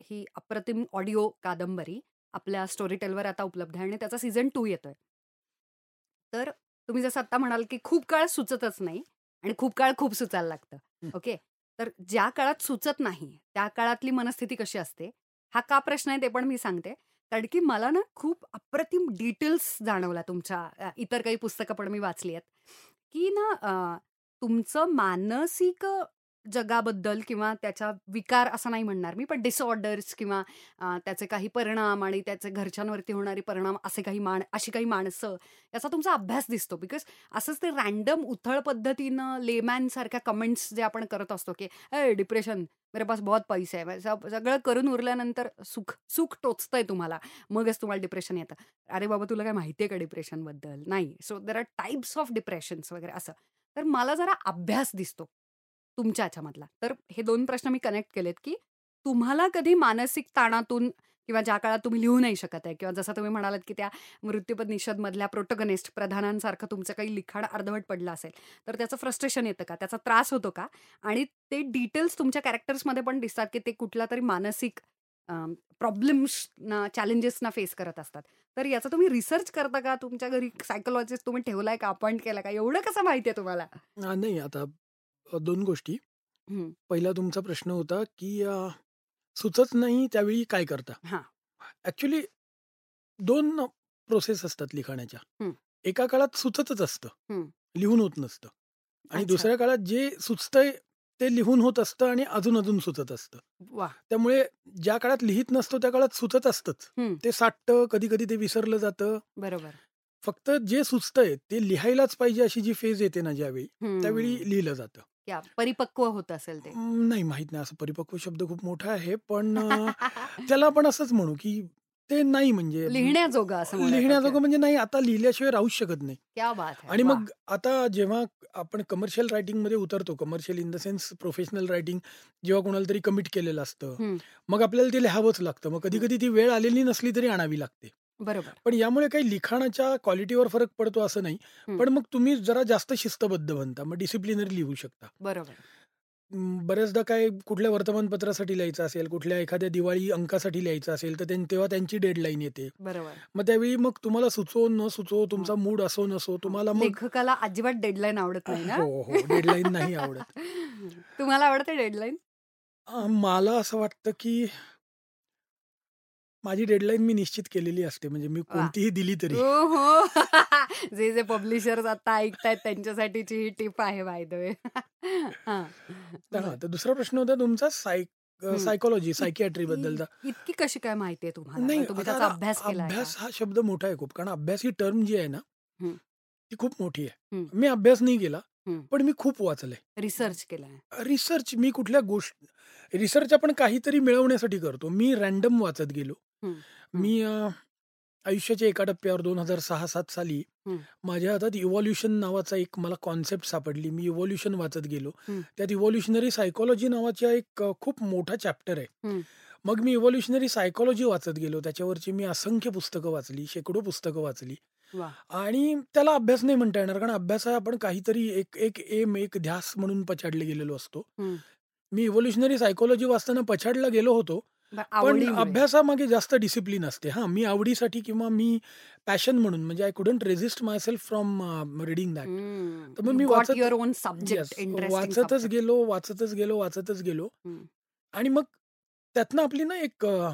ही अप्रतिम ऑडिओ कादंबरी आपल्या स्टोरी टेलवर आता उपलब्ध आहे आणि त्याचा सीझन टू येतोय. तर तुम्ही जसं आता म्हणाल की खूप काळ सुचतच नाही आणि खूप काळ खूप सुचायला लागतं. हं. ओके? तर ज्या काळात सुचत नाही त्या काळातली मनस्थिती कशी असते? हा का प्रश्न आहे ते पण मी सांगते. कारण की मला ना खूप अप्रतिम डिटेल्स जाणवला तुमच्या अ, इतर काही पुस्तकं पण मी वाचली आहेत. की ना अ, तुमचं मानसिक जगाबद्दल किंवा त्याचा विकार असं नाही म्हणणार मी पण डिसऑर्डर्स किंवा त्याचे काही परिणाम आणि त्याचे घरच्यांवरती होणारे परिणाम असे काही माण अशी काही माणसं याचा तुमचा अभ्यास दिसतो. बिकॉज असंच ते रॅन्डम उथळ पद्धतीनं लेमॅन सारख्या कमेंट्स जे आपण करत असतो की ए डिप्रेशन मेरे पास बहुत पैसे आहे सगळं करून उरल्यानंतर सुख सुख टोचतंय तुम्हाला मगच तुम्हाला डिप्रेशन येतं. अरे बाबा तुला काय माहिती आहे का डिप्रेशनबद्दल नाही. So there are types of depressions वगैरे असं. तर मला जरा अभ्यास दिसतो. तुमच्या ह्याच्यामधला. तर हे दोन प्रश्न मी कनेक्ट केलेत की तुम्हाला कधी मानसिक ताणातून किंवा ज्या काळात तुम्ही लिहू नाही शकत आहे किंवा जसं तुम्ही म्हणालात की त्या मृत्यूपद निषदमधल्या प्रोटोगनिस्ट प्रधानांसारखं तुमचं काही लिखाण अर्धवट पडलं असेल तर त्याचं फ्रस्ट्रेशन येतं का? त्याचा त्रास होतो का? आणि ते डिटेल्स तुमच्या कॅरेक्टर्समध्ये पण दिसतात की ते कुठला तरी मानसिक प्रॉब्लेम्सना चॅलेंजेसना फेस करत असतात. तर याचा तुम्ही रिसर्च करता का? तुमच्या घरी सायकोलॉजिस्ट तुम्ही ठेवलाय का? अपॉइंट केला का? एवढं कसं माहितीये तुम्हाला? नाही आता दोन गोष्टी हं. पहिला तुमचा प्रश्न होता की अ, सुचत नाही त्यावेळी काय करता हां. ऍक्च्युली दोन प्रोसेस असतात लिखाणाच्या हं. एका काळात सुचतच असतं हं. लिहून होत नसतं आणि अच्छा. दुसऱ्या काळात जे सुचतंय ते लिहून होत असतं आणि अजून अजून सुचत असतं वा त्यामुळे ज्या काळात लिहित नसतो त्या काळात सुचत असतंच हं. ते साठतं कधी कधी ते विसरलं जातं बरोबर फक्त जे सुचतंय ते लिहायलाच पाहिजे अशी जी फेज येते ना ज्यावेळी हं. त्यावेळी लिहिलं जातं क्या परिपक्व होत असेल ते. अं, नाही माहीत नाही. असं परिपक्व शब्द खूप मोठा आहे पण अं, त्याला आपण असंच म्हणू की ते नाही म्हणजे लिहिण्याजोगं असं. लिहिण्याजोगं म्हणजे नाही आता लिहिल्याशिवाय राहूच शकत नाही. क्या बात आणि वा. मग आता जेव्हा आपण कमर्शियल रायटिंगमध्ये उतरतो commercial in the sense professional writing जेव्हा कोणाला तरी कमिट केलेलं असतं. मग आपल्याला ते लिहावंच लागतं. मग कधी कधी ती वेळ आलेली नसली तरी आणावी लागते. बरोबर. पण यामुळे काही लिखाणाच्या क्वालिटीवर फरक पडतो असं नाही. हं. पण मग तुम्ही जरा जास्त शिस्तबद्ध बनता मग डिसिप्लिनरी लिहू शकता. बरोबर. अं, बऱ्याचदा काय कुठल्या वर्तमानपत्रासाठी लिहायचं असेल कुठल्या एखाद्या दिवाळी अंकासाठी लिहायचं असेल तर त्यां- तेव्हा त्यांची डेडलाईन येते. बरोबर. मग त्यावेळी मग तुम्हाला सुचो न सुचो तुमचा मूड असो नसो तुम्हाला मग लेखकाला अजिबात डेडलाईन आवडत नाही ना? हो हो डेडलाईन नाही आवडत. तुम्हाला आवडते डेडलाईन? अं, मला असं वाटतं की माझी डेडलाईन मी निश्चित केलेली असते म्हणजे मी कोणतीही दिली तरी. हो हो. जे जे पब्लिशर्स आता ऐकतायत त्यांच्यासाठीची ही टिप आहे बाय द वे तर दुसरा प्रश्न होता तुमचा सायक. सायकोलॉजी सायकियाट्री बद्दलचा. इतकी कशी काय माहितीये तुम्हाला? नाही अभ्यास अभ्यास? हा शब्द मोठा आहे खूप कारण अभ्यास ही टर्म जी आहे ना. ती खूप मोठी आहे. मी अभ्यास नाही केला. पण मी खूप वाचलंय. रिसर्च केलाय. रिसर्च मी कुठल्या गोष्ट रिसर्च आपण काहीतरी मिळवण्यासाठी करतो. मी रॅन्डम वाचत गेलो. हं. मी अं, आयुष्याच्या एका टप्प्यावर दोन हजार सहा सात साली हं. माझ्या हातात इव्हॉल्युशन नावाचा एक मला कॉन्सेप्ट सापडली मी इव्हॉल्युशन वाचत गेलो हं. त्यात इव्हॉल्युशनरी सायकोलॉजी नावाचा एक अं, खूप मोठा चॅप्टर आहे हं. मग मी इव्हॉल्युशनरी सायकोलॉजी वाचत गेलो त्याच्यावरची मी असंख्य पुस्तकं वाचली शेकडो पुस्तकं वाचली आणि त्याला अभ्यास नाही म्हणता येणार कारण अभ्यास हा आपण काहीतरी एक एक एम एक ध्यास म्हणून पछाडले गेलेलो असतो हं. मी इव्होल्युशनरी सायकोलॉजी वाचताना पछाडला गेलो होतो पण आवडीमुळे. अभ्यासामागे जास्त डिसिप्लिन असते हा मी आवडीसाठी किंवा मी पॅशन म्हणून म्हणजे I couldn't resist myself from reading that. तर मग मी वाचत- Yes, interesting वाचतच. गेलो वाचतच गेलो वाचतच गेलो. आणि मग त्यातनं आपली ना एक अ,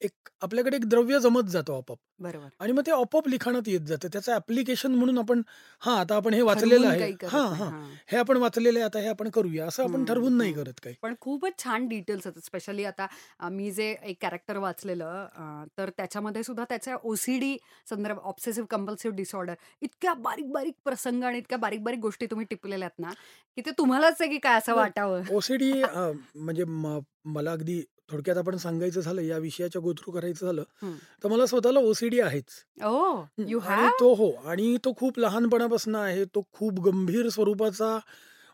एक आपल्याकडे एक द्रव्य जमत जातो आपोआप बरोबर आणि मग ते आपोआप लिखाणात येत जातं त्याचं ऍप्लिकेशन म्हणून आपण हा आता आपण हे वाचलेलं ठरवून आहे काही करत हा नाही. हा हां. हे आपण वाचलेलं आहे आता हे आपण करूया असं आपण हम्म, ठरवून नाही हम्म. करत काही पण खूपच छान डिटेल्स आहेत स्पेशली आता अ, मी जे एक कॅरेक्टर वाचलेलं अ, तर त्याच्यामध्ये सुद्धा त्याच्या ओसीडी संदर्भ ऑब्सेसिव्ह कंपल्सिव्ह डिसऑर्डर इतक्या बारीक बारीक प्रसंग आणि इतक्या बारीक बारीक गोष्टी तुम्ही टिपलेल्या आहेत ना की ते तुम्हालाच आहे की काय असं. वाटावं ओसीडी म्हणजे म- मला अगदी थोडक्यात आपण सांगायचं झालं या विषयाच्या गोथ्रू करायचं झालं. तर मला स्वतःला ओसीडी आहेच. आणि तो हो आणि तो खूप लहानपणापासून आहे तो खूप गंभीर स्वरूपाचा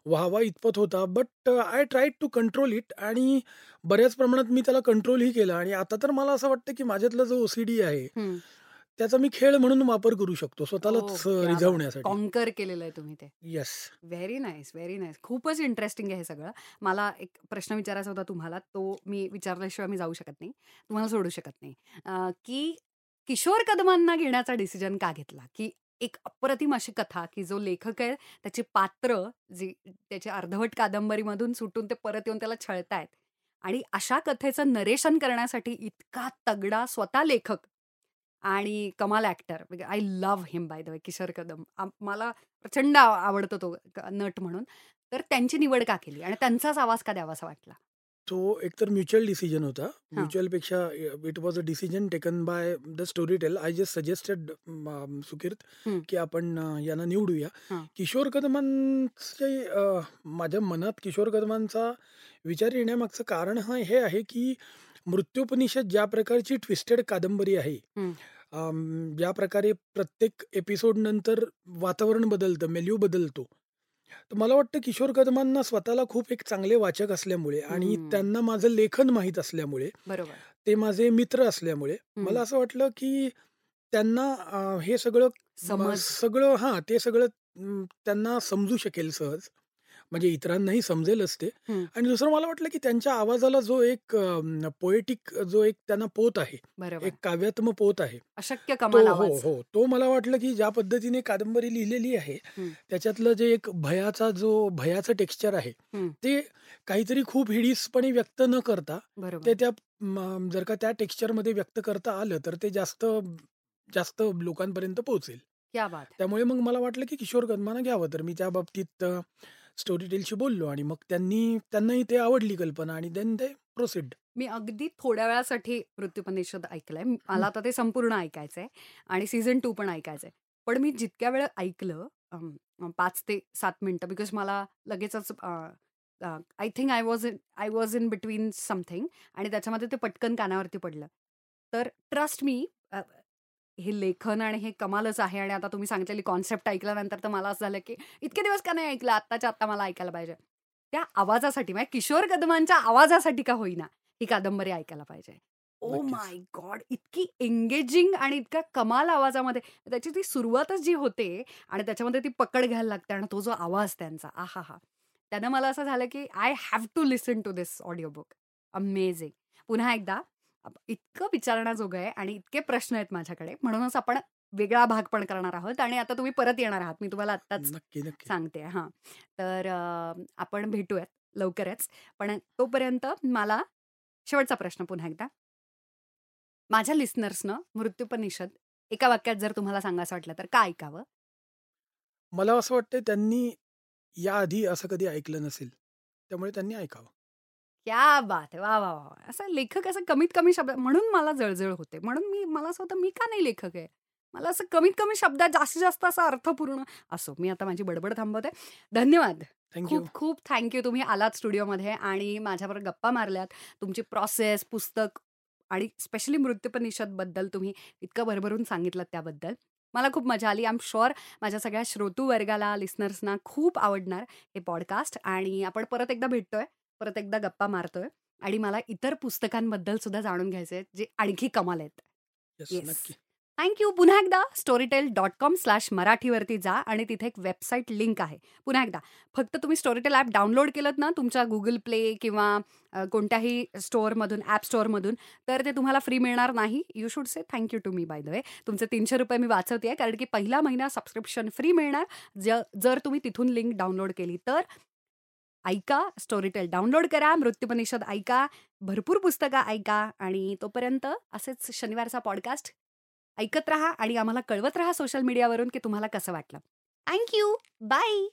व्हावा इतपत होता but I try to control it आणि बऱ्याच प्रमाणात मी त्याला कंट्रोलही केला. आणि आता तर मला असं वाटतं की माझ्यातला जो ओसीडी आहे त्याचा मी खेळ म्हणून वापर करू शकतो स्वतःलाच रिझवण्यासाठी. कॉन्कर केलेलं आहे तुम्ही ते. Yes very nice very nice खूपच इंटरेस्टिंग आहे हे सगळं. मला एक प्रश्न विचारायचा होता तुम्हाला तो मी विचारल्याशिवाय मी जाऊ शकत नाही तुम्हाला सोडू शकत नाही. की किशोर कदमांना घेण्याचा डिसिजन का घेतला? की एक अप्रतिम अशी कथा की जो लेखक आहे त्याची पात्र जी त्याच्या अर्धवट कादंबरीमधून सुटून ते परत येऊन त्याला छळतायत. आणि अशा कथेचं नरेशन करण्यासाठी इतका तगडा स्वतः लेखक आणि कमाल actor I love him by the way Kishore Kadam. मला प्रचंड आव- आवडतो तो नट म्हणून. तर त्यांची निवड का केली आणि त्यांचाच आवाज का द्यावासा वाटला? तो एकतर म्युच्युअल डिसिजन होता. म्युच्युअलपेक्षा it was a decision taken by the Storytel. I just suggested Sukirt. की आपण यांना निवडूया. किशोर कदमांचे माझ्या मनात किशोर कदमांचा विचार येण्यामागचं कारण हा हे आहे की मृत्यूपनिषद ज्या प्रकारची ट्विस्टेड कादंबरी आहे ज्या प्रकारे प्रत्येक एपिसोड नंतर वातावरण बदलतं मेल्यू बदलतो. तर मला वाटतं किशोर कदमांना स्वतःला खूप एक चांगले वाचक असल्यामुळे आणि. त्यांना माझं लेखन माहीत असल्यामुळे बरोबर. ते माझे मित्र असल्यामुळे. मला असं वाटलं की त्यांना हे सगळं सगळं हा ते सगळं त्यांना समजू शकेल सहज. म्हणजे इतरांनाही समजेलच ते हं. आणि दुसरं मला वाटलं की त्यांच्या आवाजाला जो एक पोएटिक जो एक त्यांना पोत आहे एक काव्यात्म पोत आहे अशक्य हो हो तो मला वाटलं की ज्या पद्धतीने कादंबरी लिहिलेली आहे. त्याच्यातलं जे एक भयाचा जो भयाचं टेक्स्चर आहे. ते काहीतरी खूप हिडीसपणे व्यक्त न करता ते त्या जर का त्या टेक्स्चरमध्ये व्यक्त करता आलं तर ते जास्त जास्त लोकांपर्यंत पोहोचेल. त्यामुळे मग मला वाटलं की किशोर गदमानं घ्यावं तर मी त्या बाबतीत स्टोरी टेलशी बोललो आणि मग त्यांनी त्यांनाही ते आवडली कल्पना आणि देन ते प्रोसीड मी अगदी थोड्या वेळासाठी मृत्यूपनिषद ऐकलंय. मला आता ते संपूर्ण ऐकायचंय आणि सीझन टू पण ऐकायचंय. पण मी जितक्या वेळ ऐकलं पाच ते सात मिनिटं बिकॉज मला लगेचच I think I was in I was in between something आणि त्याच्यामध्ये ते पटकन कानावरती पडलं. तर ट्रस्ट मी हे लेखन आणि हे कमालच आहे आणि आता तुम्ही सांगितलेली कॉन्सेप्ट ऐकल्यानंतर तर मला असं झालं की इतके दिवस का नाही ऐकलं? आत्ताच्या आत्ता मला ऐकायला पाहिजे. त्या आवाजासाठी म्हणजे किशोर कदमांच्या आवाजासाठी का होईना ही कादंबरी ऐकायला पाहिजे. ओ. माय गॉड इतकी एंगेजिंग आणि इतक्या कमाल आवाजामध्ये. त्याची ती सुरुवातच जी होते आणि त्याच्यामध्ये ती पकड घ्यायला लागते आणि तो जो आवाज त्यांचा आहा हा. त्यानं मला असं झालं की I have to listen to this audio book amazing पुन्हा एकदा इतकं विचारण्याजोगं आहे आणि इतके प्रश्न आहेत माझ्याकडे. म्हणूनच आपण वेगळा भाग पण करणार आहोत आणि आता तुम्ही परत येणार आहात. मी तुम्हाला आत्ताच नक्की नक्की. सांगते. हां. तर आपण भेटूयात लवकरच. पण तोपर्यंत मला शेवटचा प्रश्न पुन्हा एकदा. माझ्या लिस्नर्सनं मृत्यूपनिषद एका वाक्यात जर तुम्हाला सांगायचं वाटलं तर का ऐकावं? मला असं वाटतं त्यांनी याआधी असं कधी ऐकलं नसेल. त्यामुळे त्यांनी ऐकावं. क्या बात वा वा वा. असं लेखक असं कमीत कमी शब्द म्हणून मला जळजळ होते. म्हणून मी मला असं होतं मी का नाही लेखक आहे? मला असं कमीत कमी शब्दात जास्तीत जास्त असं अर्थपूर्ण असो. मी आता माझी बडबड थांबवते. धन्यवाद. खूप खूप थँक्यू तुम्ही आलात स्टुडिओमध्ये आणि माझ्याबरोबर गप्पा मारल्यात. तुमची प्रोसेस पुस्तक आणि स्पेशली मृत्यूपनिषदबद्दल तुम्ही इतकं भरभरून सांगितलं त्याबद्दल. मला खूप मजा आली. आम शुअर माझ्या सगळ्या श्रोतू वर्गाला लिस्नर्सना खूप आवडणार हे पॉडकास्ट आणि आपण परत एकदा भेटतोय. परत एकदा गप्पा मारतोय आणि मला इतर पुस्तकांबद्दल सुद्धा जाणून घ्यायचे आहेत जे आणखी कमाल आहेत. येस थँक्यू पुन्हा एकदा स्टोरीटेल डॉट कॉम स्लॅश मराठीवरती जा आणि तिथे एक वेबसाईट लिंक आहे. पुन्हा एकदा फक्त तुम्ही स्टोरीटेल ॲप डाउनलोड केलं ना तुमच्या गुगल प्ले किंवा कोणत्याही स्टोअरमधून ॲप स्टोअरमधून तर ते तुम्हाला फ्री मिळणार नाही. You should say thank you to me by the way तुमचे तीनशे रुपये मी वाचवते आहे कारण की पहिला महिना सबस्क्रिप्शन फ्री मिळणार. ज जर तुम्ही तिथून लिंक डाउनलोड केली तर ऐका स्टोरीटेल डाउनलोड करा मृत्यूपनिषद ऐका भरपूर पुस्तकं ऐका आणि तोपर्यंत असेच शनिवारचा पॉडकास्ट ऐकत राहा आणि आम्हाला कळवत राहा सोशल मीडियावरून की तुम्हाला कसं वाटलं. Thank you. बाय.